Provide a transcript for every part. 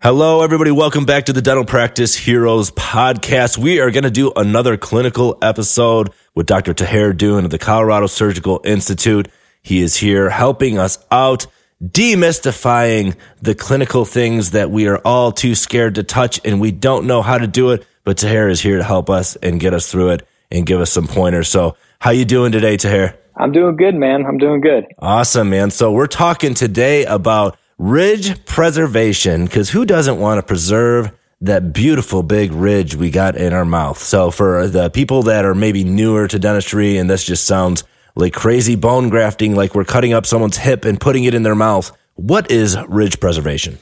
Hello, everybody. Welcome back to the Dental Practice Heroes podcast. We are going to do another clinical episode with Dr. Taher Dhoon of the Colorado Surgical Institute. He is here helping us out, demystifying the clinical things that we are all too scared to touch and we don't know how to do it. But Taher is here to help us and get us through it and give us some pointers. So how you doing today, Taher? I'm doing good, man. I'm doing good. Awesome, man. So we're talking today about ridge preservation, because who doesn't want to preserve that beautiful big ridge we got in our mouth? So for the people that are maybe newer to dentistry and this just sounds like crazy bone grafting, like we're cutting up someone's hip and putting it in their mouth, what is ridge preservation?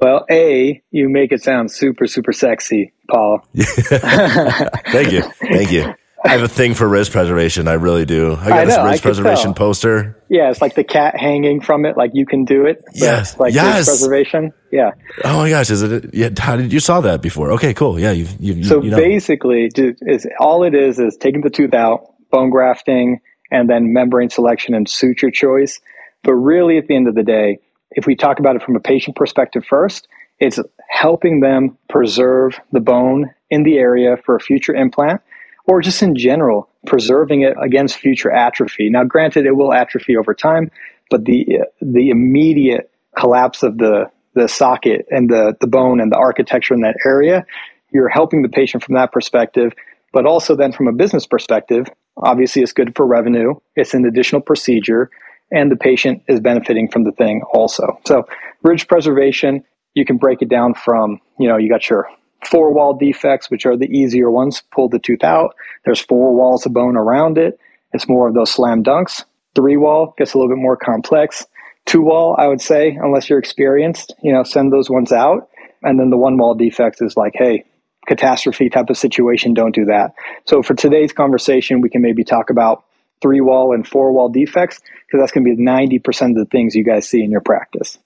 Well, A, you make it sound super, super sexy, Paul. Thank you. Thank you. I have a thing for ridge preservation. I really do. I got I know, this ridge preservation poster. Yeah, it's like the cat hanging from it, like you can do it. Yes, like yes. preservation. Yeah. Oh my gosh, is it? Yeah. How did you saw that before? Okay, cool. Yeah, you. you so you know. basically, is all it is is taking the tooth out, bone grafting, and then membrane selection and suture choice. But really, at the end of the day, if we talk about it from a patient perspective first, it's helping them preserve the bone in the area for a future implant or just in general, preserving it against future atrophy. Now, granted, it will atrophy over time, but the the immediate collapse of the the socket and the the bone and the architecture in that area, you're helping the patient from that perspective. But also then from a business perspective, obviously it's good for revenue. It's an additional procedure, and the patient is benefiting from the thing also. So, ridge preservation, you can break it down from you know you got your four wall defects, which are the easier ones, pull the tooth out. There's four walls of bone around it. It's more of those slam dunks. Three wall gets a little bit more complex. Two wall, I would say, unless you're experienced, you know, send those ones out. And then the one wall defects is like, hey, catastrophe type of situation, don't do that. So for today's conversation, we can maybe talk about three wall and four wall defects because that's going to be 90% of the things you guys see in your practice.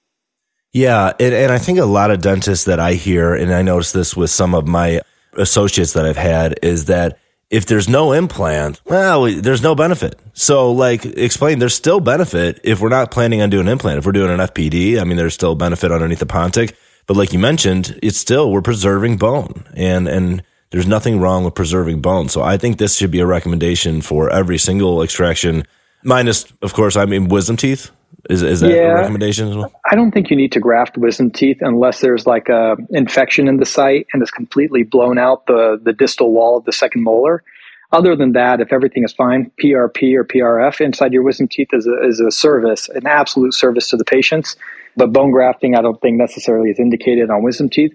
Yeah, and, and I think a lot of dentists that I hear, and I notice this with some of my associates that I've had, is that if there's no implant, well, there's no benefit. So, like, explain, there's still benefit if we're not planning on doing an implant. If we're doing an FPD, I mean, there's still benefit underneath the Pontic. But like you mentioned, it's still, we're preserving bone and, and there's nothing wrong with preserving bone. So I think this should be a recommendation for every single extraction, minus, of course, I mean, wisdom teeth. Is, is that yeah, a recommendation as well? I don't think you need to graft wisdom teeth unless there's like a infection in the site and it's completely blown out the, the distal wall of the second molar. Other than that, if everything is fine, PRP or PRF inside your wisdom teeth is a, is a service, an absolute service to the patients. But bone grafting, I don't think necessarily is indicated on wisdom teeth.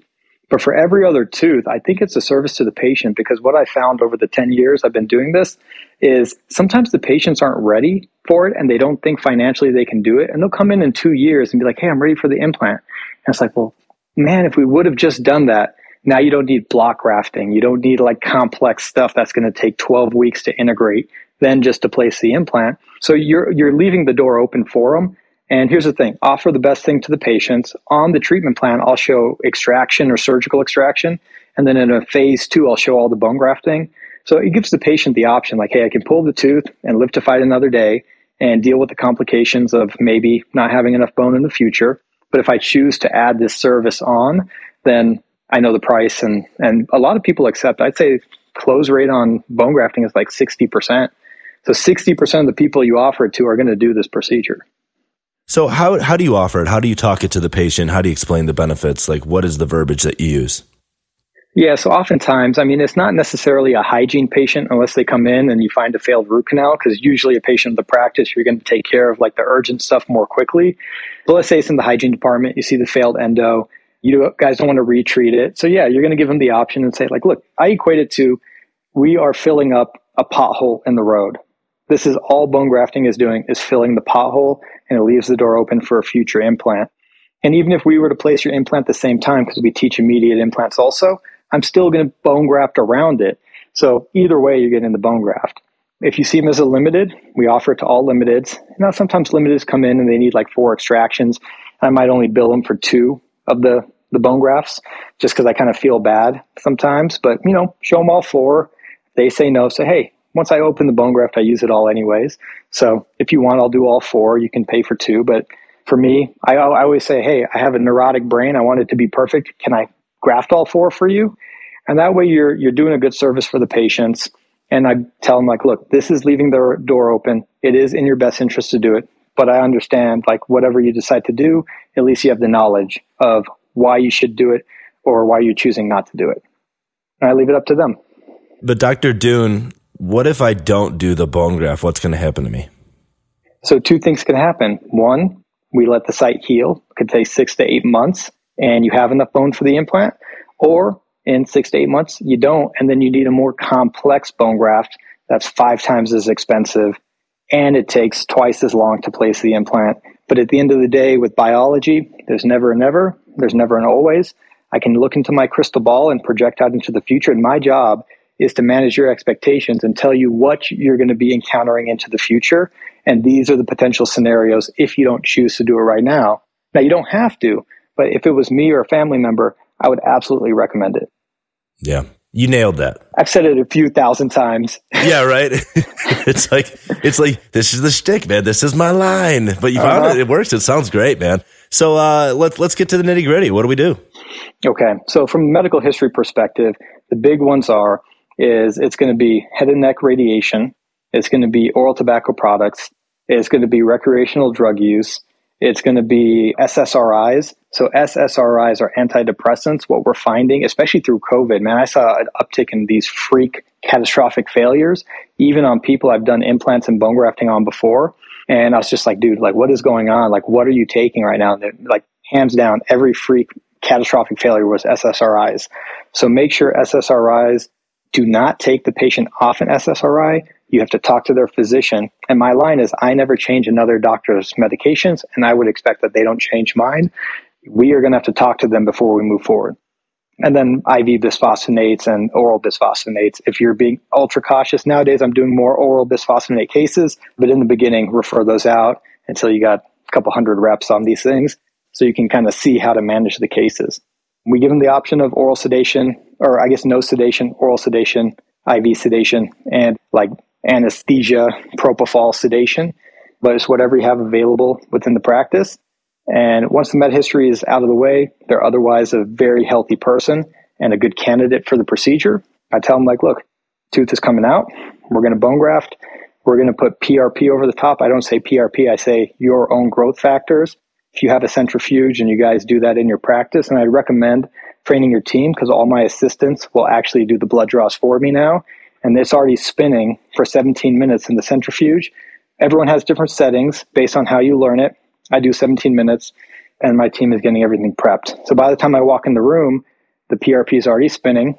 But for every other tooth, I think it's a service to the patient because what I found over the 10 years I've been doing this is sometimes the patients aren't ready for it and they don't think financially they can do it. And they'll come in in two years and be like, hey, I'm ready for the implant. And it's like, well, man, if we would have just done that, now you don't need block grafting. You don't need like complex stuff that's going to take 12 weeks to integrate, then just to place the implant. So you're, you're leaving the door open for them and here's the thing offer the best thing to the patients. On the treatment plan, I'll show extraction or surgical extraction. And then in a phase two, I'll show all the bone grafting. So it gives the patient the option like, hey, I can pull the tooth and live to fight another day and deal with the complications of maybe not having enough bone in the future. But if I choose to add this service on, then I know the price and, and a lot of people accept. I'd say close rate on bone grafting is like 60%. So 60% of the people you offer it to are going to do this procedure. So how how do you offer it? How do you talk it to the patient? How do you explain the benefits? Like what is the verbiage that you use? Yeah, so oftentimes, I mean, it's not necessarily a hygiene patient unless they come in and you find a failed root canal, because usually a patient of the practice, you're going to take care of like the urgent stuff more quickly. But let's say it's in the hygiene department, you see the failed endo, you guys don't want to retreat it. So yeah, you're going to give them the option and say like, look, I equate it to we are filling up a pothole in the road. This is all bone grafting is doing is filling the pothole and it leaves the door open for a future implant. And even if we were to place your implant at the same time, because we teach immediate implants also, I'm still going to bone graft around it. So either way, you're getting the bone graft. If you see them as a limited, we offer it to all limiteds. Now, sometimes limiteds come in and they need like four extractions. I might only bill them for two of the, the bone grafts just because I kind of feel bad sometimes. But, you know, show them all four. They say no. Say, hey, once I open the bone graft, I use it all anyways. So if you want, I'll do all four. You can pay for two, but For me, I, I always say, hey, I have a neurotic brain. I want it to be perfect. Can I graft all four for you? And that way you're, you're doing a good service for the patients. And I tell them like, look, this is leaving the door open. It is in your best interest to do it. But I understand like whatever you decide to do, at least you have the knowledge of why you should do it or why you're choosing not to do it. And I leave it up to them. But Dr. Dhoon, what if I don't do the bone graft? What's going to happen to me? So two things can happen. One, we let the site heal. It could take six to eight months and you have enough bone for the implant. Or in six to eight months, you don't, and then you need a more complex bone graft that's five times as expensive and it takes twice as long to place the implant. But at the end of the day, with biology, there's never a never, there's never an always. I can look into my crystal ball and project out into the future. And my job is to manage your expectations and tell you what you're going to be encountering into the future. And these are the potential scenarios if you don't choose to do it right now. Now, you don't have to, but if it was me or a family member, I would absolutely recommend it. Yeah. You nailed that. I've said it a few thousand times. yeah, right. it's like it's like this is the shtick, man. This is my line. But you found uh-huh. it. It works. It sounds great, man. So uh, let's let's get to the nitty gritty. What do we do? Okay. So from a medical history perspective, the big ones are is it's going to be head and neck radiation. It's going to be oral tobacco products. It's going to be recreational drug use. It's going to be SSRIs. So SSRIs are antidepressants. What we're finding, especially through COVID, man, I saw an uptick in these freak catastrophic failures, even on people I've done implants and bone grafting on before. And I was just like, dude, like, what is going on? Like, what are you taking right now? And like, hands down, every freak catastrophic failure was SSRIs. So make sure SSRIs do not take the patient off an SSRI you have to talk to their physician. And my line is I never change another doctor's medications, and I would expect that they don't change mine. We are going to have to talk to them before we move forward. And then IV bisphosphonates and oral bisphosphonates. If you're being ultra cautious nowadays, I'm doing more oral bisphosphonate cases, but in the beginning, refer those out until you got a couple hundred reps on these things so you can kind of see how to manage the cases. We give them the option of oral sedation, or I guess no sedation, oral sedation, IV sedation, and like anesthesia, propofol, sedation, but it's whatever you have available within the practice. And once the med history is out of the way, they're otherwise a very healthy person and a good candidate for the procedure. I tell them, like, look, tooth is coming out. We're going to bone graft. We're going to put PRP over the top. I don't say PRP, I say your own growth factors. If you have a centrifuge and you guys do that in your practice, and I recommend training your team because all my assistants will actually do the blood draws for me now and it's already spinning for 17 minutes in the centrifuge. Everyone has different settings based on how you learn it. I do 17 minutes and my team is getting everything prepped. So by the time I walk in the room, the PRP is already spinning.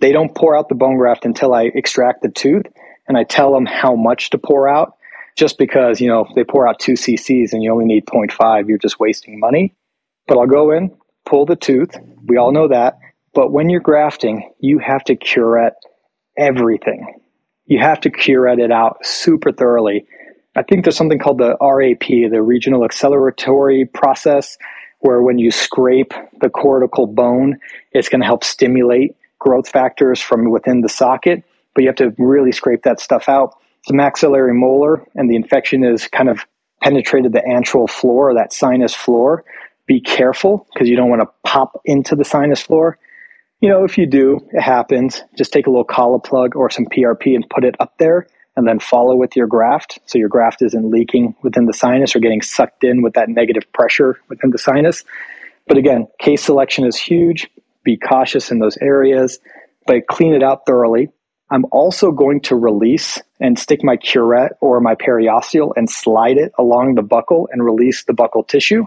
They don't pour out the bone graft until I extract the tooth and I tell them how much to pour out just because, you know, if they pour out two cc's and you only need 0.5, you're just wasting money. But I'll go in, pull the tooth. We all know that. But when you're grafting, you have to curette everything. You have to curette it out super thoroughly. I think there's something called the RAP, the regional acceleratory process, where when you scrape the cortical bone, it's going to help stimulate growth factors from within the socket. But you have to really scrape that stuff out. The maxillary molar and the infection is kind of penetrated the antral floor, that sinus floor. Be careful because you don't want to pop into the sinus floor you know, if you do, it happens. Just take a little CollaPlug or some PRP and put it up there and then follow with your graft. So your graft isn't leaking within the sinus or getting sucked in with that negative pressure within the sinus. But again, case selection is huge. Be cautious in those areas, but clean it out thoroughly. I'm also going to release and stick my curette or my periosteal and slide it along the buccal and release the buccal tissue.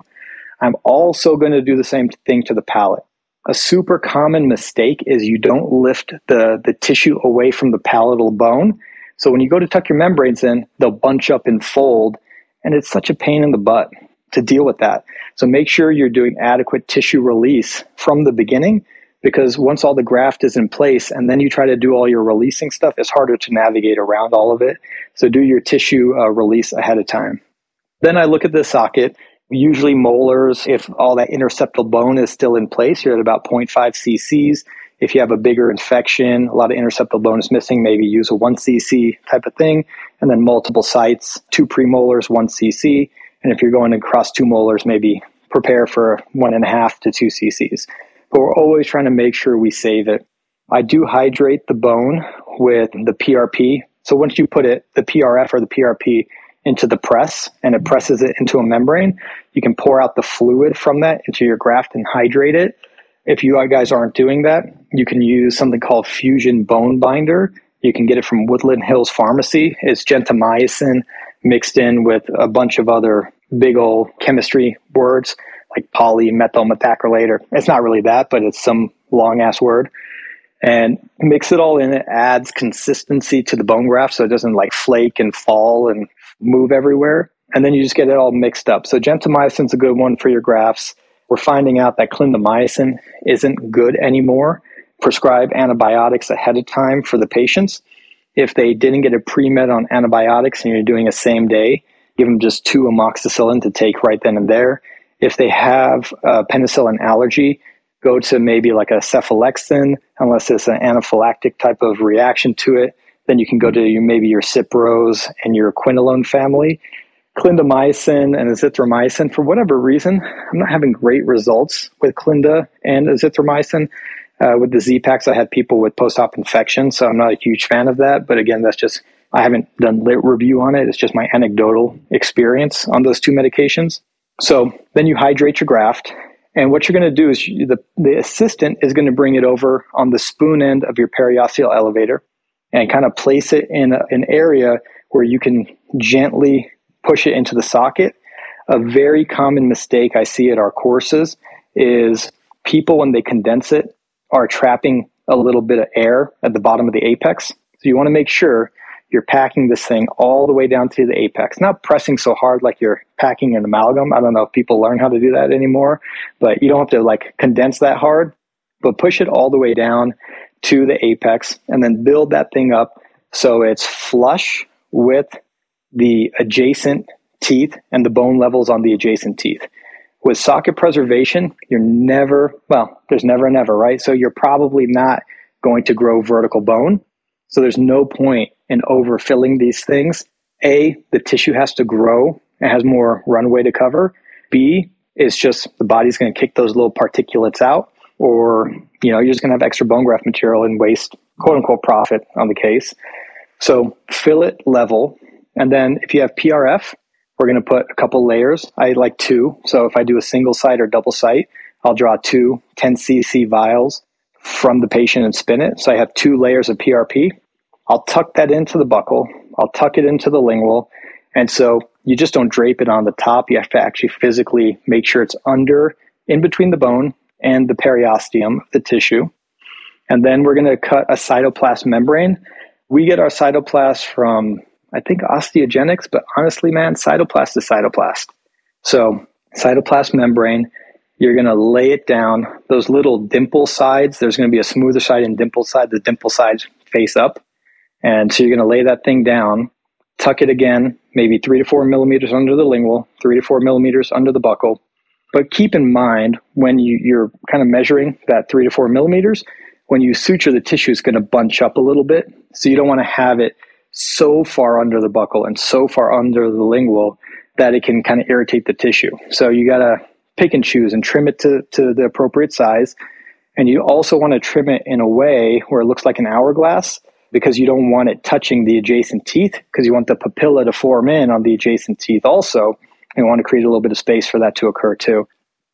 I'm also going to do the same thing to the palate a super common mistake is you don't lift the, the tissue away from the palatal bone. So when you go to tuck your membranes in, they'll bunch up and fold, and it's such a pain in the butt to deal with that. So make sure you're doing adequate tissue release from the beginning because once all the graft is in place and then you try to do all your releasing stuff, it's harder to navigate around all of it. So do your tissue uh, release ahead of time. Then I look at the socket Usually molars, if all that interseptal bone is still in place, you're at about 0.5 cc's. If you have a bigger infection, a lot of interseptal bone is missing, maybe use a 1 cc type of thing. And then multiple sites, two premolars, 1 cc. And if you're going across two molars, maybe prepare for one and a half to two cc's. But we're always trying to make sure we save it. I do hydrate the bone with the PRP. So once you put it, the PRF or the PRP into the press and it presses it into a membrane, you can pour out the fluid from that into your graft and hydrate it. If you guys aren't doing that, you can use something called Fusion Bone Binder. You can get it from Woodland Hills Pharmacy. It's gentamicin mixed in with a bunch of other big old chemistry words like polymethyl methacrylate. It's not really that, but it's some long ass word. And mix it all in. It adds consistency to the bone graft so it doesn't like flake and fall and move everywhere. And then you just get it all mixed up. So gentamicin is a good one for your grafts. We're finding out that clindamycin isn't good anymore. Prescribe antibiotics ahead of time for the patients. If they didn't get a pre-med on antibiotics and you're doing a same day, give them just two amoxicillin to take right then and there. If they have a penicillin allergy, go to maybe like a cephalexin, unless it's an anaphylactic type of reaction to it. Then you can go to your, maybe your Cipros and your quinolone family. Clindamycin and azithromycin, for whatever reason, I'm not having great results with Clinda and azithromycin. Uh, with the Z-Paks, I had people with post-op infection, so I'm not a huge fan of that. But again, that's just I haven't done lit review on it. It's just my anecdotal experience on those two medications. So then you hydrate your graft, and what you're going to do is you, the the assistant is going to bring it over on the spoon end of your periosteal elevator, and kind of place it in a, an area where you can gently push it into the socket. A very common mistake I see at our courses is people when they condense it are trapping a little bit of air at the bottom of the apex. So you want to make sure you're packing this thing all the way down to the apex, not pressing so hard like you're packing an amalgam. I don't know if people learn how to do that anymore, but you don't have to like condense that hard, but push it all the way down to the apex and then build that thing up so it's flush with the adjacent teeth and the bone levels on the adjacent teeth. With socket preservation, you're never, well, there's never a never, right? So you're probably not going to grow vertical bone. So there's no point in overfilling these things. A, the tissue has to grow and has more runway to cover. B, it's just the body's going to kick those little particulates out, or you know, you're just going to have extra bone graft material and waste, quote unquote, profit on the case. So fill it level, and then if you have PRF, we're going to put a couple layers. I like two. So if I do a single site or double site, I'll draw two 10 cc vials from the patient and spin it. So I have two layers of PRP. I'll tuck that into the buccal. I'll tuck it into the lingual. And so you just don't drape it on the top. You have to actually physically make sure it's under, in between the bone and the periosteum, the tissue. And then we're going to cut a cytoplast membrane. We get our cytoplast from, I think, osteogenics, but honestly, man, cytoplast is cytoplast. So, cytoplast membrane, you're going to lay it down. Those little dimple sides, there's going to be a smoother side and dimple side. The dimple sides face up. And so you're going to lay that thing down, tuck it again, maybe three to four millimeters under the lingual, three to four millimeters under the buccal. But keep in mind when you, you're kind of measuring that three to four millimeters, when you suture the tissue, it's going to bunch up a little bit. So you don't want to have it so far under the buccal and so far under the lingual that it can kind of irritate the tissue. So you got to pick and choose and trim it to, to the appropriate size. And you also want to trim it in a way where it looks like an hourglass because you don't want it touching the adjacent teeth because you want the papilla to form in on the adjacent teeth also. And you want to create a little bit of space for that to occur too.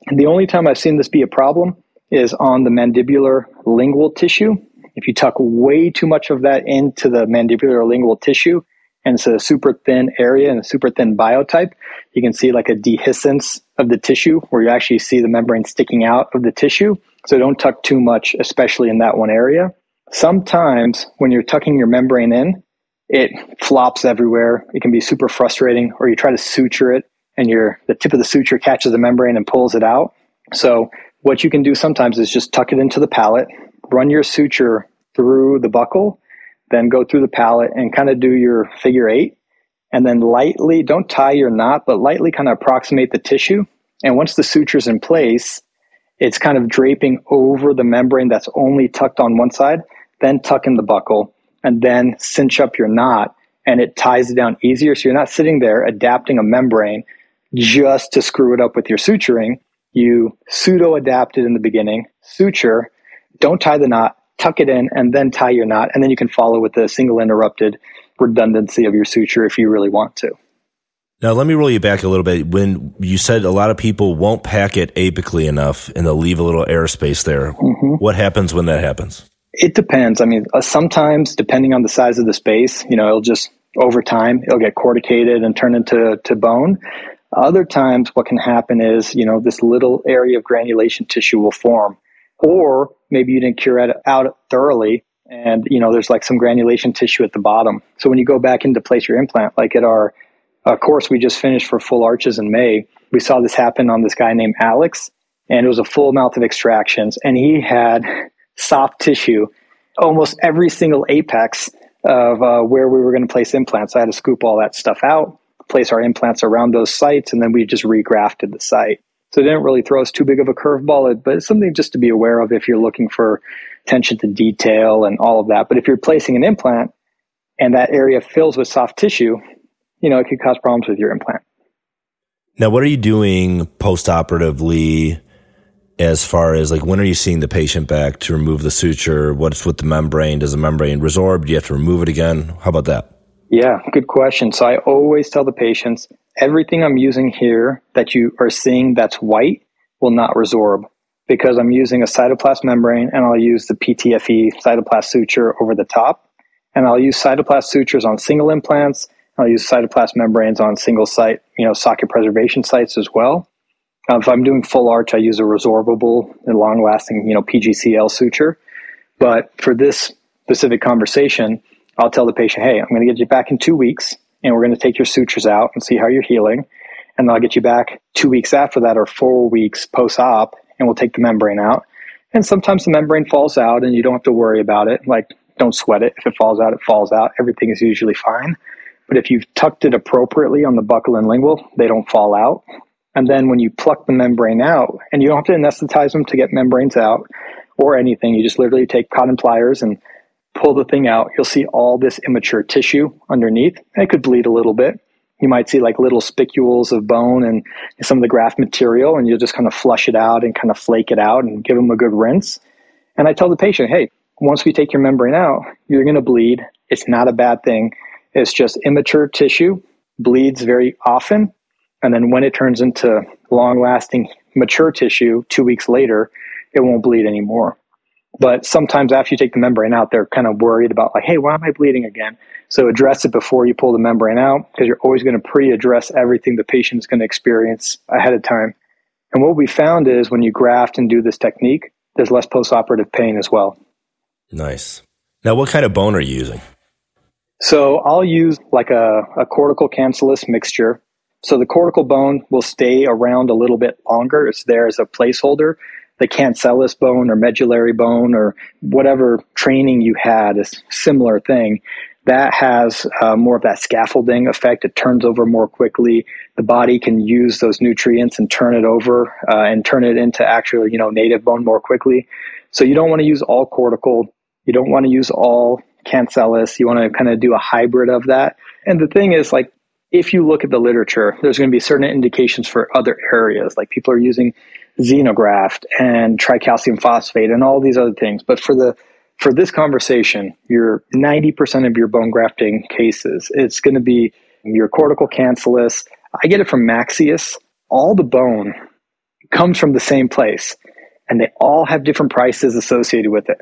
And the only time I've seen this be a problem is on the mandibular lingual tissue. If you tuck way too much of that into the mandibular lingual tissue, and it's a super thin area and a super thin biotype, you can see like a dehiscence of the tissue where you actually see the membrane sticking out of the tissue. So don't tuck too much, especially in that one area. Sometimes when you're tucking your membrane in, it flops everywhere. It can be super frustrating, or you try to suture it and your the tip of the suture catches the membrane and pulls it out. So what you can do sometimes is just tuck it into the palate, run your suture through the buccal, then go through the palate and kind of do your figure eight. And then lightly, don't tie your knot, but lightly kind of approximate the tissue. And once the suture's in place, it's kind of draping over the membrane that's only tucked on one side then tuck in the buccal, and then cinch up your knot, and it ties it down easier. So you're not sitting there adapting a membrane just to screw it up with your suturing, you pseudo adapt it in the beginning, suture, don't tie the knot, tuck it in, and then tie your knot. And then you can follow with the single interrupted redundancy of your suture if you really want to. Now, let me roll you back a little bit. When you said a lot of people won't pack it apically enough and they'll leave a little airspace there, mm-hmm. what happens when that happens? It depends. I mean, uh, sometimes, depending on the size of the space, you know, it'll just over time it'll get corticated and turn into to bone. Other times, what can happen is, you know, this little area of granulation tissue will form, or maybe you didn't cure it out thoroughly, and you know, there's like some granulation tissue at the bottom. So when you go back in to place your implant, like at our uh, course we just finished for full arches in May, we saw this happen on this guy named Alex, and it was a full mouth of extractions, and he had soft tissue, almost every single apex of uh, where we were going to place implants. I had to scoop all that stuff out, place our implants around those sites, and then we just regrafted the site. So it didn't really throw us too big of a curveball, but it's something just to be aware of if you're looking for attention to detail and all of that. But if you're placing an implant and that area fills with soft tissue, you know, it could cause problems with your implant. Now, what are you doing post-operatively as far as like when are you seeing the patient back to remove the suture? What's with the membrane? Does the membrane resorb? Do you have to remove it again? How about that? Yeah, good question. So I always tell the patients everything I'm using here that you are seeing that's white will not resorb because I'm using a cytoplast membrane and I'll use the PTFE cytoplast suture over the top. And I'll use cytoplast sutures on single implants. I'll use cytoplast membranes on single site, you know, socket preservation sites as well. Uh, if I'm doing full arch, I use a resorbable and long lasting, you know, PGCL suture. But for this specific conversation, I'll tell the patient, hey, I'm going to get you back in two weeks and we're going to take your sutures out and see how you're healing. And I'll get you back two weeks after that or four weeks post op and we'll take the membrane out. And sometimes the membrane falls out and you don't have to worry about it. Like, don't sweat it. If it falls out, it falls out. Everything is usually fine. But if you've tucked it appropriately on the buccal and lingual, they don't fall out. And then when you pluck the membrane out, and you don't have to anesthetize them to get membranes out or anything, you just literally take cotton pliers and pull the thing out. You'll see all this immature tissue underneath. It could bleed a little bit. You might see like little spicules of bone and some of the graft material, and you'll just kind of flush it out and kind of flake it out and give them a good rinse. And I tell the patient, hey, once we take your membrane out, you're going to bleed. It's not a bad thing. It's just immature tissue, bleeds very often, and then when it turns into long lasting mature tissue two weeks later, it won't bleed anymore. But sometimes after you take the membrane out, they're kind of worried about, like, hey, why am I bleeding again? So address it before you pull the membrane out because you're always going to pre address everything the patient is going to experience ahead of time. And what we found is when you graft and do this technique, there's less post operative pain as well. Nice. Now, what kind of bone are you using? So I'll use like a, a cortical cancellous mixture. So the cortical bone will stay around a little bit longer. It's there as a placeholder. The cancellous bone or medullary bone or whatever training you had is similar thing. That has uh, more of that scaffolding effect. It turns over more quickly. The body can use those nutrients and turn it over uh, and turn it into actual, you know, native bone more quickly. So you don't want to use all cortical. You don't want to use all cancellous. You want to kind of do a hybrid of that. And the thing is, like, if you look at the literature, there's going to be certain indications for other areas. Like people are using xenograft and tricalcium phosphate and all these other things. But for the for this conversation, your 90% of your bone grafting cases, it's going to be your cortical cancellous. I get it from Maxxeus. All the bone comes from the same place and they all have different prices associated with it.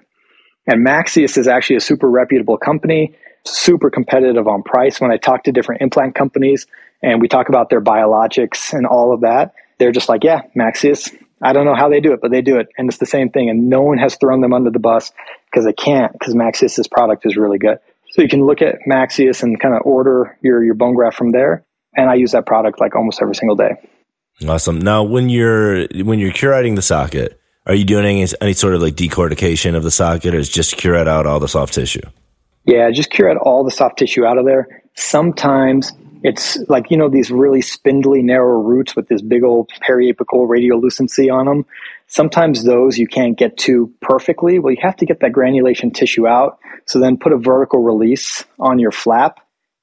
And Maxxeus is actually a super reputable company, super competitive on price. When I talk to different implant companies and we talk about their biologics and all of that, they're just like, yeah, Maxxeus. I don't know how they do it, but they do it. And it's the same thing. And no one has thrown them under the bus because they can't, because Maxxeus's product is really good. So you can look at Maxxeus and kind of order your, your bone graft from there. And I use that product like almost every single day. Awesome. Now, when you're when you're curetting the socket, are you doing any, any sort of like decortication of the socket or is just curette out all the soft tissue? Yeah, just curette all the soft tissue out of there. Sometimes it's like, you know, these really spindly, narrow roots with this big old periapical radiolucency on them. Sometimes those you can't get to perfectly. Well, you have to get that granulation tissue out. So then put a vertical release on your flap,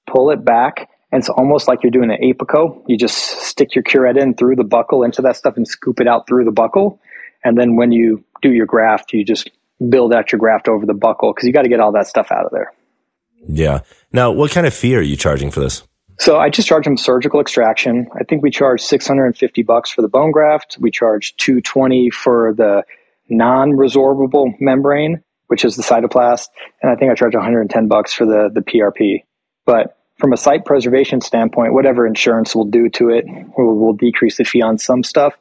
pull it back, And it's almost like you're doing an apico. You just stick your curette in through the buccal into that stuff and scoop it out through the buccal. And then when you do your graft, you just build out your graft over the buccal because you got to get all that stuff out of there. Yeah. Now, what kind of fee are you charging for this? So I just charge them surgical extraction. I think we charge 650 bucks for the bone graft. We charge 220 for the non-resorbable membrane, which is the cytoplast, and I think I charge 110 bucks for the the PRP. But from a site preservation standpoint, whatever insurance will do to it will, will decrease the fee on some stuff.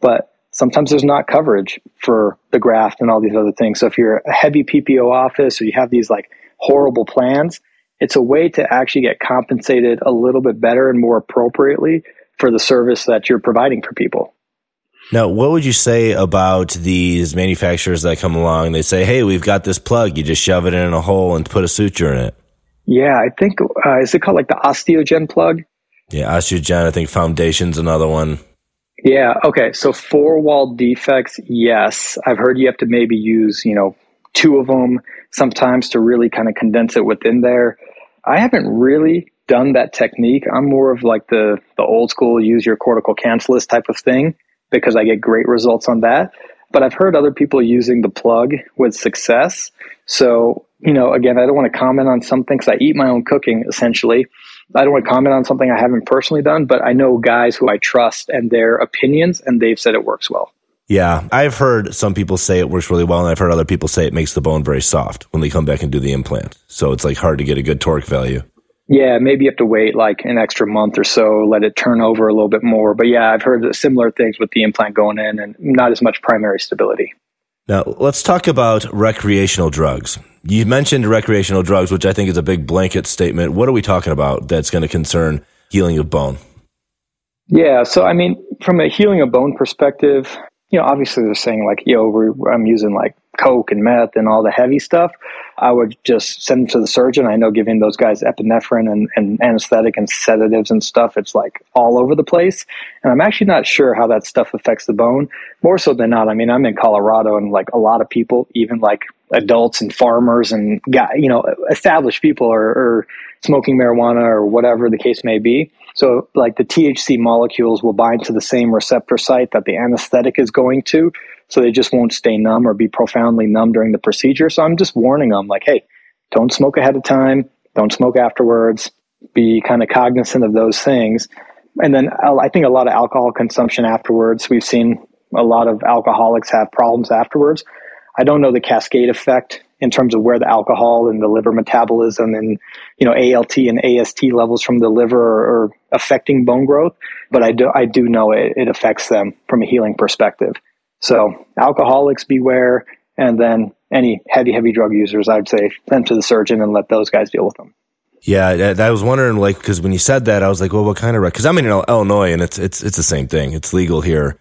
But sometimes there's not coverage for the graft and all these other things. So if you're a heavy PPO office or you have these like horrible plans, it's a way to actually get compensated a little bit better and more appropriately for the service that you're providing for people. Now, what would you say about these manufacturers that come along? They say, "Hey, we've got this plug. You just shove it in a hole and put a suture in it." Yeah, I think uh, is it called like the Osteogen plug? Yeah, Osteogen. I think Foundation's another one. Yeah. Okay. So four wall defects. Yes, I've heard you have to maybe use you know two of them sometimes to really kind of condense it within there. I haven't really done that technique. I'm more of like the the old school use your cortical cancellous type of thing because I get great results on that. But I've heard other people using the plug with success. So, you know, again, I don't want to comment on something because I eat my own cooking essentially. I don't want to comment on something I haven't personally done, but I know guys who I trust and their opinions, and they've said it works well. Yeah, I've heard some people say it works really well, and I've heard other people say it makes the bone very soft when they come back and do the implant. So it's like hard to get a good torque value. Yeah, maybe you have to wait like an extra month or so, let it turn over a little bit more. But yeah, I've heard similar things with the implant going in and not as much primary stability. Now, let's talk about recreational drugs. You mentioned recreational drugs, which I think is a big blanket statement. What are we talking about that's going to concern healing of bone? Yeah, so I mean, from a healing of bone perspective, you know, obviously they're saying like, yo, I'm using like coke and meth and all the heavy stuff. I would just send them to the surgeon. I know giving those guys epinephrine and, and anesthetic and sedatives and stuff, it's like all over the place. And I'm actually not sure how that stuff affects the bone. More so than not, I mean, I'm in Colorado and like a lot of people, even like adults and farmers and guy, you know, established people are, are smoking marijuana or whatever the case may be. So, like the THC molecules will bind to the same receptor site that the anesthetic is going to. So they just won't stay numb or be profoundly numb during the procedure. So I'm just warning them, like, hey, don't smoke ahead of time, don't smoke afterwards, be kind of cognizant of those things. And then uh, I think a lot of alcohol consumption afterwards. We've seen a lot of alcoholics have problems afterwards. I don't know the cascade effect in terms of where the alcohol and the liver metabolism and you know ALT and AST levels from the liver are, are affecting bone growth, but I do I do know it, it affects them from a healing perspective. So alcoholics beware, and then any heavy heavy drug users, I'd say send to the surgeon and let those guys deal with them. Yeah, I was wondering, like, because when you said that, I was like, well, what kind of? Because I'm in Illinois, and it's it's it's the same thing. It's legal here,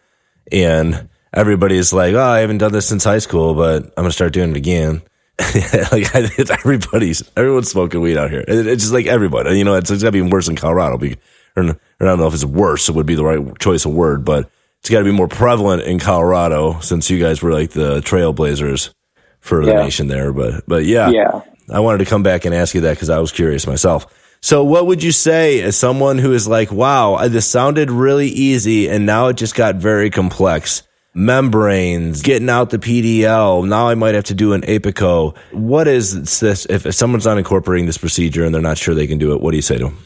and everybody's like, oh, I haven't done this since high school, but I'm gonna start doing it again. like it's everybody's everyone's smoking weed out here. It's just like everybody. You know, it's, it's got to be worse in Colorado. Or, or I don't know if it's worse. It would be the right choice of word, but it's got to be more prevalent in Colorado since you guys were like the trailblazers for the nation there. But but yeah, yeah. I wanted to come back and ask you that because I was curious myself. So, what would you say as someone who is like, wow, this sounded really easy and now it just got very complex? Membranes, getting out the PDL. Now I might have to do an apico. What is this? If, someone's not incorporating this procedure and they're not sure they can do it, what do you say to them?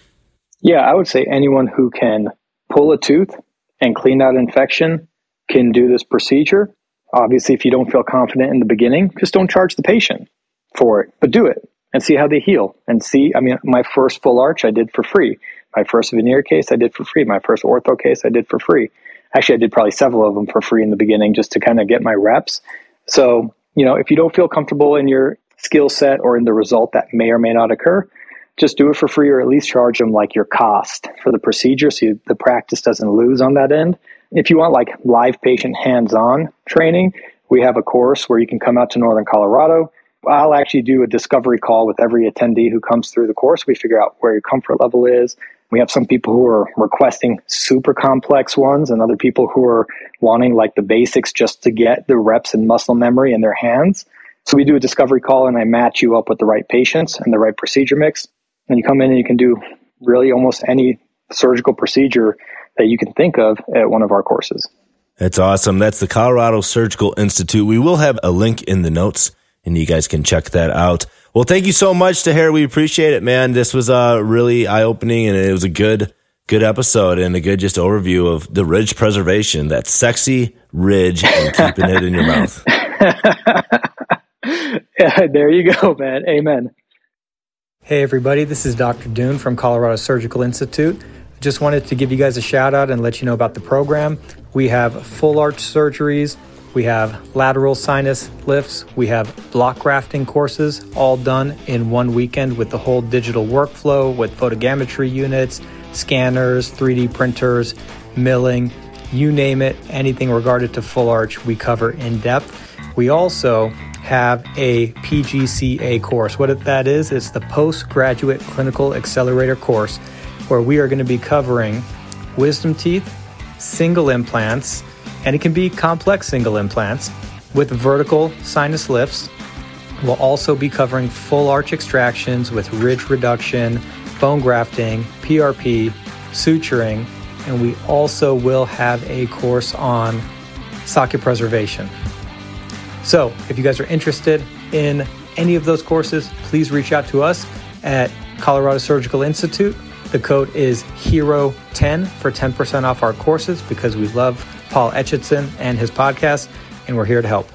Yeah, I would say anyone who can pull a tooth and clean out infection can do this procedure. Obviously, if you don't feel confident in the beginning, just don't charge the patient for it, but do it and see how they heal and see. I mean, my first full arch I did for free. My first veneer case I did for free. My first ortho case I did for free actually, I did probably several of them for free in the beginning just to kind of get my reps. So, you know, if you don't feel comfortable in your skill set or in the result that may or may not occur, just do it for free or at least charge them like your cost for the procedure so you, the practice doesn't lose on that end. If you want like live patient hands on training, we have a course where you can come out to Northern Colorado. I'll actually do a discovery call with every attendee who comes through the course. We figure out where your comfort level is, we have some people who are requesting super complex ones and other people who are wanting like the basics just to get the reps and muscle memory in their hands. So we do a discovery call and I match you up with the right patients and the right procedure mix. And you come in and you can do really almost any surgical procedure that you can think of at one of our courses. That's awesome. That's the Colorado Surgical Institute. We will have a link in the notes and you guys can check that out. Well, thank you so much to Taher. We appreciate it, man. This was uh, really eye opening and it was a good, good episode and a good just overview of the ridge preservation, that sexy ridge and keeping it in your mouth. yeah, there you go, man. Amen. Hey, everybody. This is Dr. Dhoon from Colorado Surgical Institute. Just wanted to give you guys a shout out and let you know about the program. We have full arch surgeries, we have lateral sinus lifts, we have block grafting courses, all done in one weekend with the whole digital workflow with photogrammetry units, scanners, 3D printers, milling, you name it, anything regarded to full arch, we cover in depth. We also have a PGCA course. What that is, it's the Postgraduate Clinical Accelerator course where we are going to be covering wisdom teeth, single implants, and it can be complex single implants with vertical sinus lifts. We'll also be covering full arch extractions with ridge reduction, bone grafting, PRP, suturing, and we also will have a course on socket preservation. So, if you guys are interested in any of those courses, please reach out to us at Colorado Surgical Institute the code is HERO10 for 10% off our courses because we love Paul Etchison and his podcast, and we're here to help.